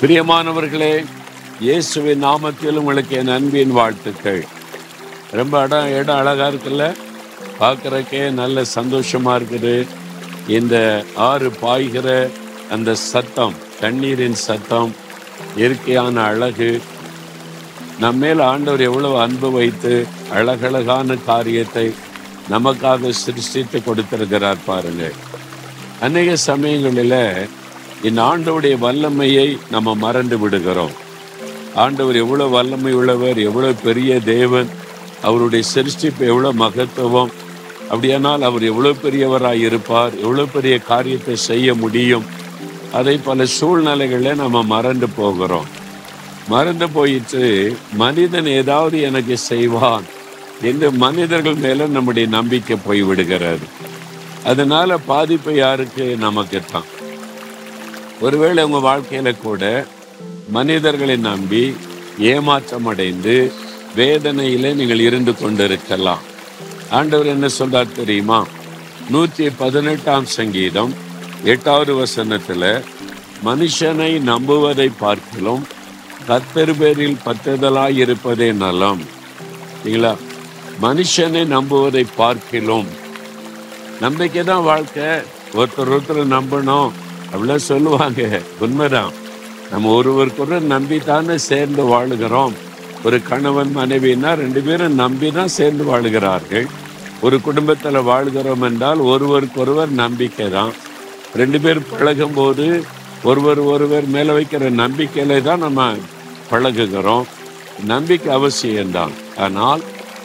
பிரியமானவர்களே இயேசுவின் நாமத்தில் உங்களுக்கு என் அன்பின் வாழ்த்துக்கள். ரொம்ப இடம் இடம் அழகா இருக்குல்ல? பார்க்கறக்கே நல்ல சந்தோஷமா இருக்குது. இந்த ஆறு பாய்கிற அந்த சத்தம் தண்ணீரின் சத்தம் இயற்கையான அழகு. நம்ம மேல் ஆண்டவர் எவ்வளவு அன்பு வைத்து அழகழகான காரியத்தை நமக்காக சிருஷ்டித்து கொடுத்திருக்கிறார் பாருங்க அநேக சமயங்களில் இந்த ஆண்டவுடைய வல்லமையை நம்ம மறந்து விடுகிறோம். ஆண்டவர் எவ்வளோ வல்லமை உள்ளவர் எவ்வளோ பெரிய தேவன் அவருடைய சிருஷ்டிப்பு எவ்வளோ மகத்துவம் அப்படியானால் அவர் எவ்வளோ பெரியவராக இருப்பார் எவ்வளோ பெரிய காரியத்தை செய்ய முடியும் அதை பல சூழ்நிலைகளில் நம்ம மறந்து போகிறோம். மறந்து போயிட்டு மனிதன் ஏதாவது எனக்கு செய்வான் என்று மனிதர்கள் மேலே நம்முடைய நம்பிக்கை போய் விடுகிறது. அதனால பாதிப்பு யாருக்கு? நமக்கு தான் ஒருவேளை உங்க வாழ்க்கையில கூட மனிதர்களை நம்பி ஏமாற்றம் அடைந்து வேதனையில நீங்கள் இருந்து கொண்டிருக்கலாம். ஆண்டவர் என்ன சொல்றார் தெரியுமா? நூத்தி பதினெட்டாம் சங்கீதம் எட்டாவது வசனத்துல மனுஷனை நம்புவதை பார்க்கிலும் கத்தர் பேரில் பத்துதலாய் இருப்பதே நலம். சரிங்களா மனுஷனை நம்புவதை பார்க்கிலும். நம்பிக்கை தான் வாழ்க்கை. ஒருத்தர் ஒருத்தர் நம்பணும். அப்படிலாம் சொல்லுவாங்க. உண்மைதான். நம்ம ஒருவருக்கு நம்பி நம்பித்தானே சேர்ந்து வாழுகிறோம். ஒரு கணவன் மனைவினா ரெண்டு பேரும் நம்பி தான் சேர்ந்து வாழுகிறார்கள். ஒரு குடும்பத்தில் வாழ்கிறோம் என்றால் ஒருவருக்கொருவர் நம்பிக்கை தான் ரெண்டு பேர் பழகும் போது ஒருவர் ஒருவர் மேலே வைக்கிற நம்பிக்கையில தான் நம்ம பழகுகிறோம். நம்பிக்கை அவசியம்தான். ஆனால்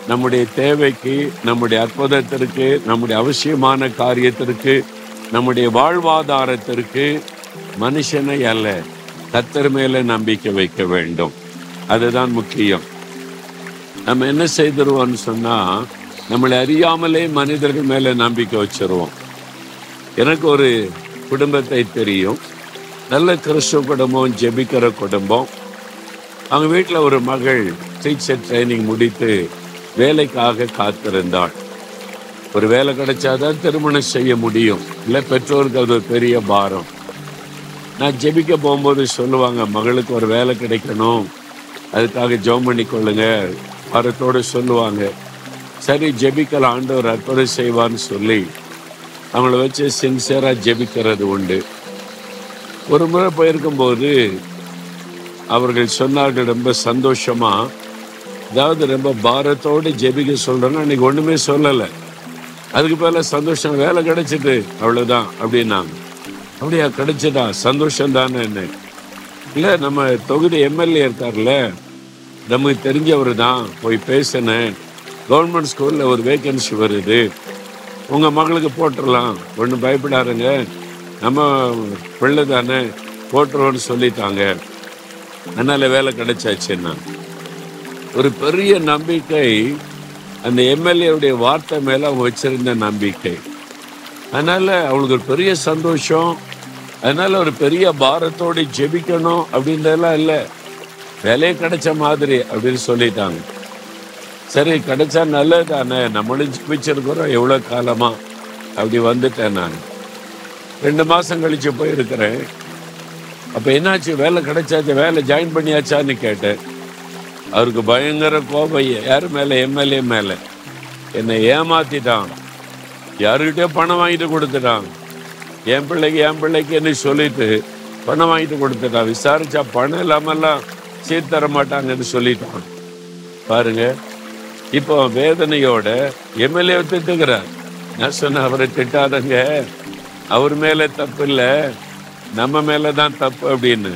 நம்முடைய தேவைக்கு நம்முடைய அற்புதத்திற்கு நம்முடைய அவசியமான காரியத்திற்கு நம்முடைய வாழ்வாதாரத்திற்கு மனுஷனை அல்ல கத்தர் மேல நம்பிக்கை வைக்க வேண்டும். அதுதான் முக்கியம். நம்ம என்ன செய்திருவோம்னு சொன்னா நம்மளை அறியாமலே மனிதர்கள் மேல நம்பிக்கை வச்சிருவோம். எனக்கு ஒரு குடும்பத்தை தெரியும். நல்ல கிறிஸ்துவ குடும்பம் ஜெபிக்கிற குடும்பம். அவங்க வீட்டில் ஒரு மகள் டீச்சர் ட்ரைனிங் முடித்து வேலைக்காக காத்திருந்தாள். ஒரு வேலை கிடைச்சாதான் திருமணம் செய்ய முடியும். இல்லை பெற்றோருக்கு அது ஒரு பெரிய பாரம். நான் ஜெபிக்க போகும்போது சொல்லுவாங்க மகளுக்கு ஒரு வேலை கிடைக்கணும். அதுக்காக ஜெபம் பண்ணி கொள்ளுங்க பாரத்தோடு சொல்லுவாங்க. சரி ஜெபிக்கல ஆண்டவர் அற்புதம் செய்வான்னு சொல்லி அவங்கள வச்சு சின்சியராக ஜெபிக்கிறது உண்டு. ஒரு முறை போயிருக்கும்போது அவர்கள் சொன்னார்கள் ரொம்ப சந்தோஷமாக அதாவது ரொம்ப பாரத்தோடு ஜெபிக்க சொல்கிறேன்னா அன்றைக்கி ஒன்றுமே சொல்லலை. அதுக்கு மேல சந்தோஷம் வேலை கிடைச்சிட்டு அவ்வளவுதான் அப்படின்னாங்க. அப்படியா கிடைச்சதா? சந்தோஷம் தானே என்ன. இல்ல நம்ம தொகுதி எம்எல்ஏ இருக்கார்ல நமக்கு தெரிஞ்சவர் தான் போய் பேசினேன். கவர்மெண்ட் ஸ்கூல்ல ஒரு வேக்கன்சி வருது. உங்க மகளுக்கு போட்டுடலாம் ஒன்றும் பயப்படாருங்க நம்ம பிள்ளை தானே போட்டுருவோன்னு சொல்லிட்டாங்க. அதனால் வேலை கிடைச்சாச்சுன்னா ஒரு பெரிய நம்பிக்கை அந்த எம்எல்ஏவுடைய வார்த்தை மேலே அவங்க வச்சிருந்த நம்பிக்கை. அதனால அவங்களுக்கு ஒரு பெரிய சந்தோஷம். அதனால ஒரு பெரிய பாரத்தோடு ஜெபிக்கணும் அப்படின்றதெல்லாம் இல்லை. வேலையே கிடைச்ச மாதிரி அப்படின்னு சொல்லிட்டாங்க. சரி கிடைச்சா நல்லது தானே. நம்மளும் ஜெபிச்சிருக்கிறோம். எவ்வளோ காலமா? அப்படி வந்துட்டேன் நான். ரெண்டு மாதம் கழிச்சு போயிருக்கிறேன். அப்போ என்னாச்சு? வேலை கிடைச்சாச்சு? வேலை ஜாயின் பண்ணியாச்சான்னு கேட்டேன். அவருக்கு பயங்கர கோபம். யார் மேலே? எம்எல்ஏ மேலே. என்னை ஏமாத்திட்டான். யாருக்கிட்டே பணம் வாங்கிட்டு கொடுத்துட்டான். என் பிள்ளைக்கு என் பிள்ளைக்கு என்ன சொல்லிட்டு பணம் வாங்கிட்டு கொடுத்துட்டான். விசாரிச்சா பணம் இல்லாமல்லாம் சீர் தர மாட்டாங்கன்னு சொல்லிட்டான். பாருங்க இப்போ வேதனையோட எம்எல்ஏ திட்டுக்கிறார் நான் சொன்னேன் அவரை திட்டாதங்க. அவர் மேலே தப்பு இல்லை. நம்ம மேலே தான் தப்பு அப்படின்னு.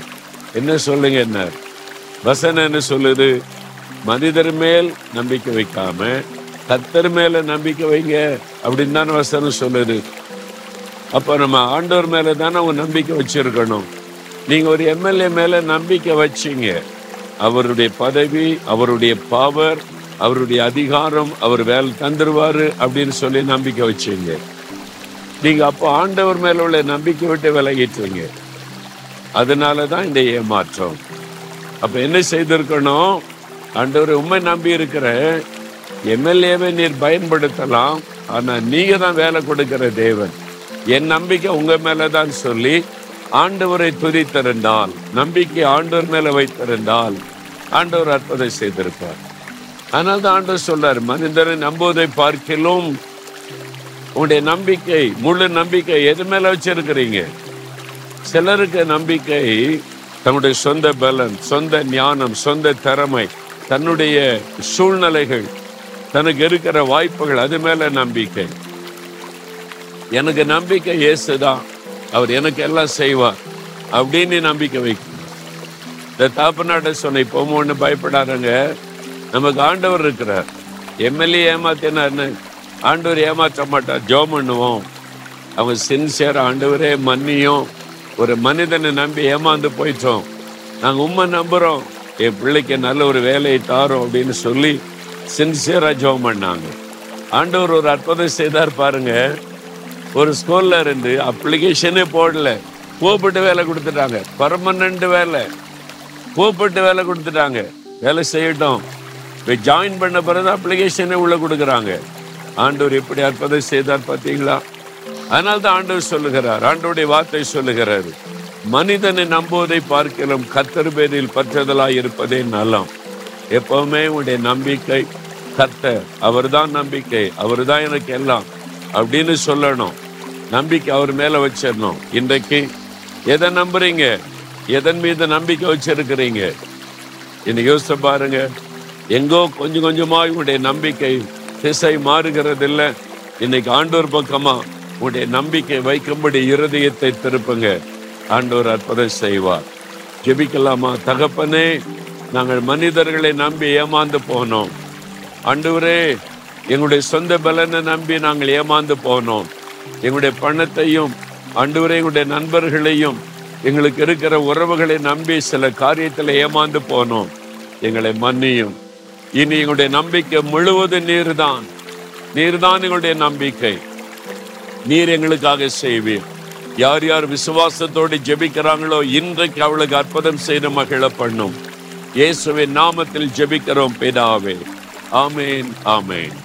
என்ன சொல்லுங்க என்ன? வசனம் என்ன சொல்லுது. மனிதர் மேல் நம்பிக்கை வைக்காம கத்தர் மேல நம்பிக்கை வைங்க அப்படின்னு தானே வசனம் சொல்லுது. அப்ப நம்ம ஆண்டவர் மேல தானே உங்க நம்பிக்கை வச்சிருக்கணும். நீங்க ஒரு எம்எல்ஏ மேல நம்பிக்கை வச்சீங்க. அவருடைய பதவி அவருடைய பவர் அவருடைய அதிகாரம் அவர் வேலை தந்துருவாரு அப்படின்னு சொல்லி நம்பிக்கை வச்சீங்க. நீங்க அப்போ ஆண்டவர் மேல உள்ள நம்பிக்கை விட்டு விலகிட்டீங்க. அதனால தான் இந்த ஏமாற்றம். அப்ப என்ன செய்திருக்கணும்? ஆண்டவர் உண்மை நம்பி இருக்கிற எம்எல்ஏவை நீர் பயன்படுத்தலாம். ஆனால் நீங்க தான் வேலை கொடுக்கிற தேவன். என் நம்பிக்கை உங்க மேலதான் சொல்லி ஆண்டவரை துதித்திருந்தால் நம்பிக்கை ஆண்டவர் மேல வைத்திருந்தால் ஆண்டவர் அற்புதம் செய்திருப்பார். ஆனால் தான் ஆண்டவர் சொல்றார் மனிதரை நம்புவதை பார்க்கிலும் உங்களுடைய நம்பிக்கை முழு நம்பிக்கை எது மேல வச்சிருக்கிறீங்க? சிலருக்கு நம்பிக்கை தன்னுடைய சொந்த பலன் சொந்த ஞானம் சொந்த திறமை தன்னுடைய சூழ்நிலைகள் தனக்கு இருக்கிற வாய்ப்புகள் அது மேல நம்பிக்கை. எனக்கு நம்பிக்கை இயேசுதான். அவர் எனக்கு எல்லாம் செய்வார் அப்படின்னு நம்பிக்கை வைக்கணும். இந்த தாப்பநாட்ட சொன்ன இப்போ ஒன்று பயப்படாதங்க. நமக்கு ஆண்டவர் இருக்கிறார். எம்எல்ஏ ஏமாத்தினார்னு ஆண்டவர் ஏமாற்ற மாட்டார். ஜோ பண்ணுவோம். அவன் சின்சியர் ஆண்டவரே மன்னியும். ஒரு மனிதனை நம்பி ஏமாந்து போயிட்டோம். நாங்கள் உண்மை நம்புகிறோம் என் பிள்ளைக்கு நல்ல ஒரு வேலையை தாரும் அப்படின்னு சொல்லி சின்சியராக ஜோம் பண்ணாங்க. ஆண்டவர் ஒரு அற்புதம் செய்தார் பாருங்க. ஒரு ஸ்கூல்ல இருந்து அப்ளிகேஷனே போடல. கூப்பிட்டு வேலை கொடுத்துட்டாங்க. பர்மனண்ட் வேலை. கூப்பிட்டு வேலை கொடுத்துட்டாங்க. வேலை செய்யட்டும். போய் ஜாயின் பண்ண பிறகு அப்ளிகேஷனே உள்ள கொடுக்குறாங்க. ஆண்டவர் எப்படி அற்புதம் செய்தார் பார்த்தீங்களா? அதனால்தான் ஆண்டவர் சொல்லுகிறார். ஆண்டவருடைய வார்த்தை சொல்லுகிறார். மனிதனை நம்புவதை பார்க்கலாம் கத்தர் பேரில் பற்றதலாய் இருப்பதே நலம். எப்பவுமே உன்னுடைய நம்பிக்கை கர்த்தர் அவர்தான் நம்பிக்கை அவர்தான் எனக்கு எல்லாம் அப்படின்னு சொல்லணும். நம்பிக்கை அவர் மேல வச்சிடணும் இன்றைக்கு எதை நம்புறீங்க? எதன் மீது நம்பிக்கை வச்சிருக்கிறீங்க? இன்னைக்கு யோசிச்சு பாருங்க. எங்கோ கொஞ்சம் கொஞ்சமா உங்களுடைய நம்பிக்கை திசை மாறுகிறது இல்லை இன்னைக்கு ஆண்டோர் பக்கமா உங்களுடைய நம்பிக்கை வைக்கும்படி இருதயத்தை திருப்புங்க. ஆண்டவர் அற்புதம் செய்வார். ஜெபிக்கலாமா? தகப்பனே நாங்கள் மனிதர்களை நம்பி ஏமாந்து போனோம். ஆண்டவரே எங்களுடைய சொந்த பலனை நம்பி நாங்கள் ஏமாந்து போனோம். எங்களுடைய பணத்தையும் ஆண்டவரே எங்களுடைய நண்பர்களையும் எங்களுக்கு இருக்கிற உறவுகளை நம்பி சில காரியத்தில் ஏமாந்து போனோம். எங்களை மன்னியும். இனி எங்களுடைய நம்பிக்கை முழுவதும் நீர்தான். நீர்தான் எங்களுடைய நம்பிக்கை. நீர் எங்களுக்காக செய்வீர். யார் யார் விசுவாசத்தோடு ஜெபிக்கிறாங்களோ இன்றைக்கு அவளுக்கு அற்புதம் செய்து மகிழ பண்ணும். இயேசுவின் நாமத்தில் ஜெபிக்கிறோம் பிதாவே. ஆமேன் ஆமேன்.